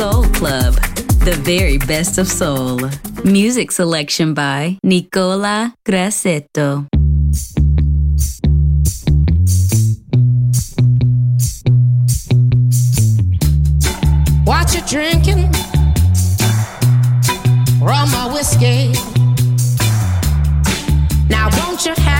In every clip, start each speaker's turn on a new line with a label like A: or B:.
A: Club, the very best of soul. Music selection by Nicola Grassetto.
B: What you drinking? Rum or whiskey? Now won't you have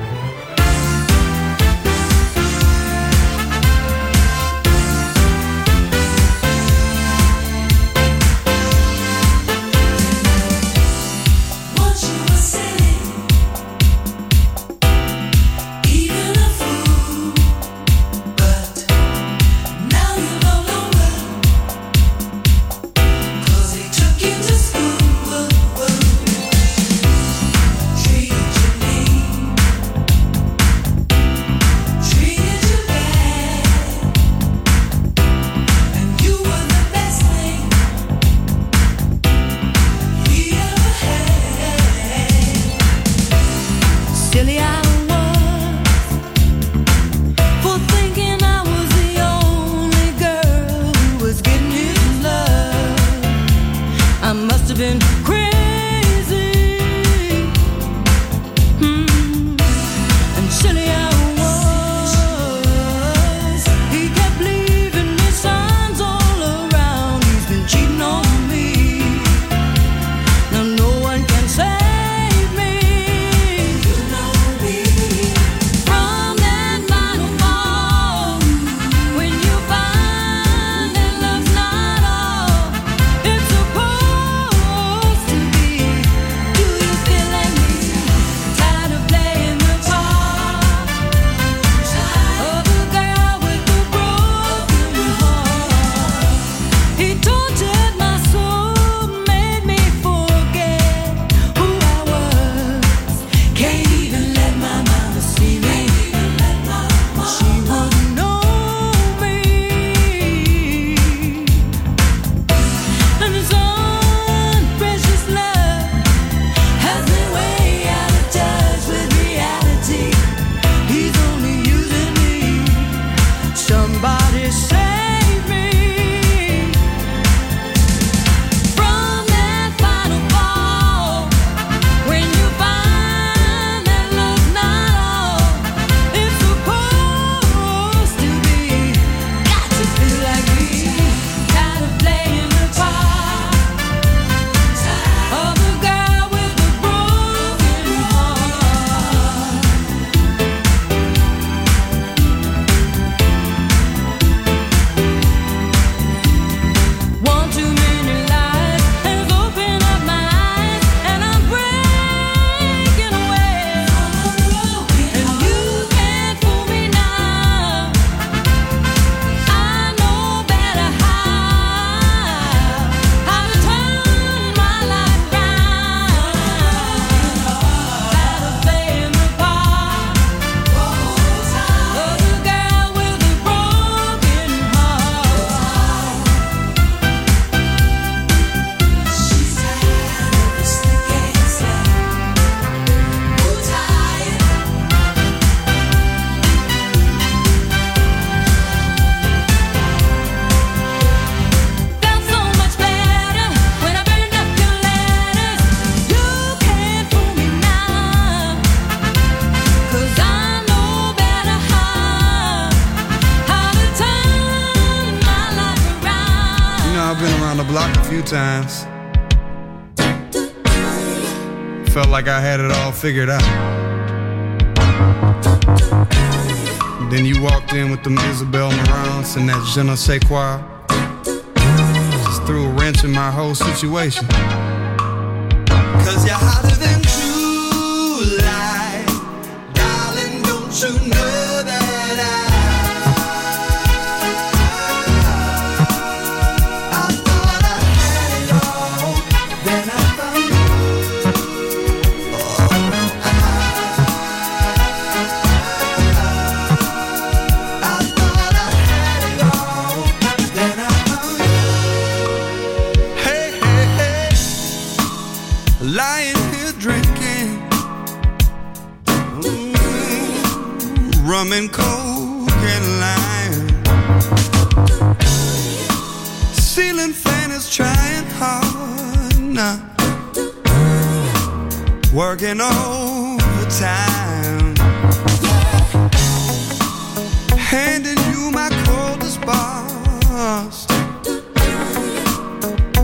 C: Figured out. Then you walked in with the Isabel Marants and that je ne sais quoi. Just threw a wrench in my whole situation.
D: Cause you're hotter than July. Darling, don't you know
C: working overtime. Handing you my coldest bars.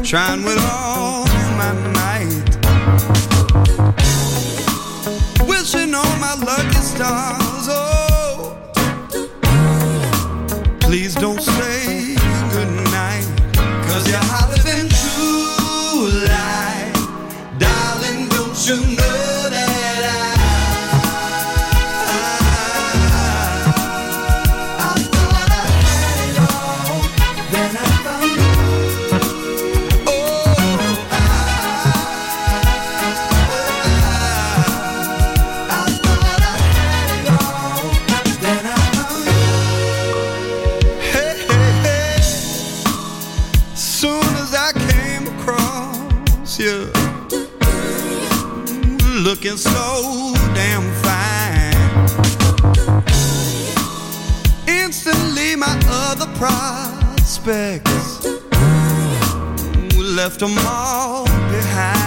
D: Trying with all my might. Wishing on my lucky stars. Oh, please don't say looking so damn fine. Instantly, my other prospects left them all behind.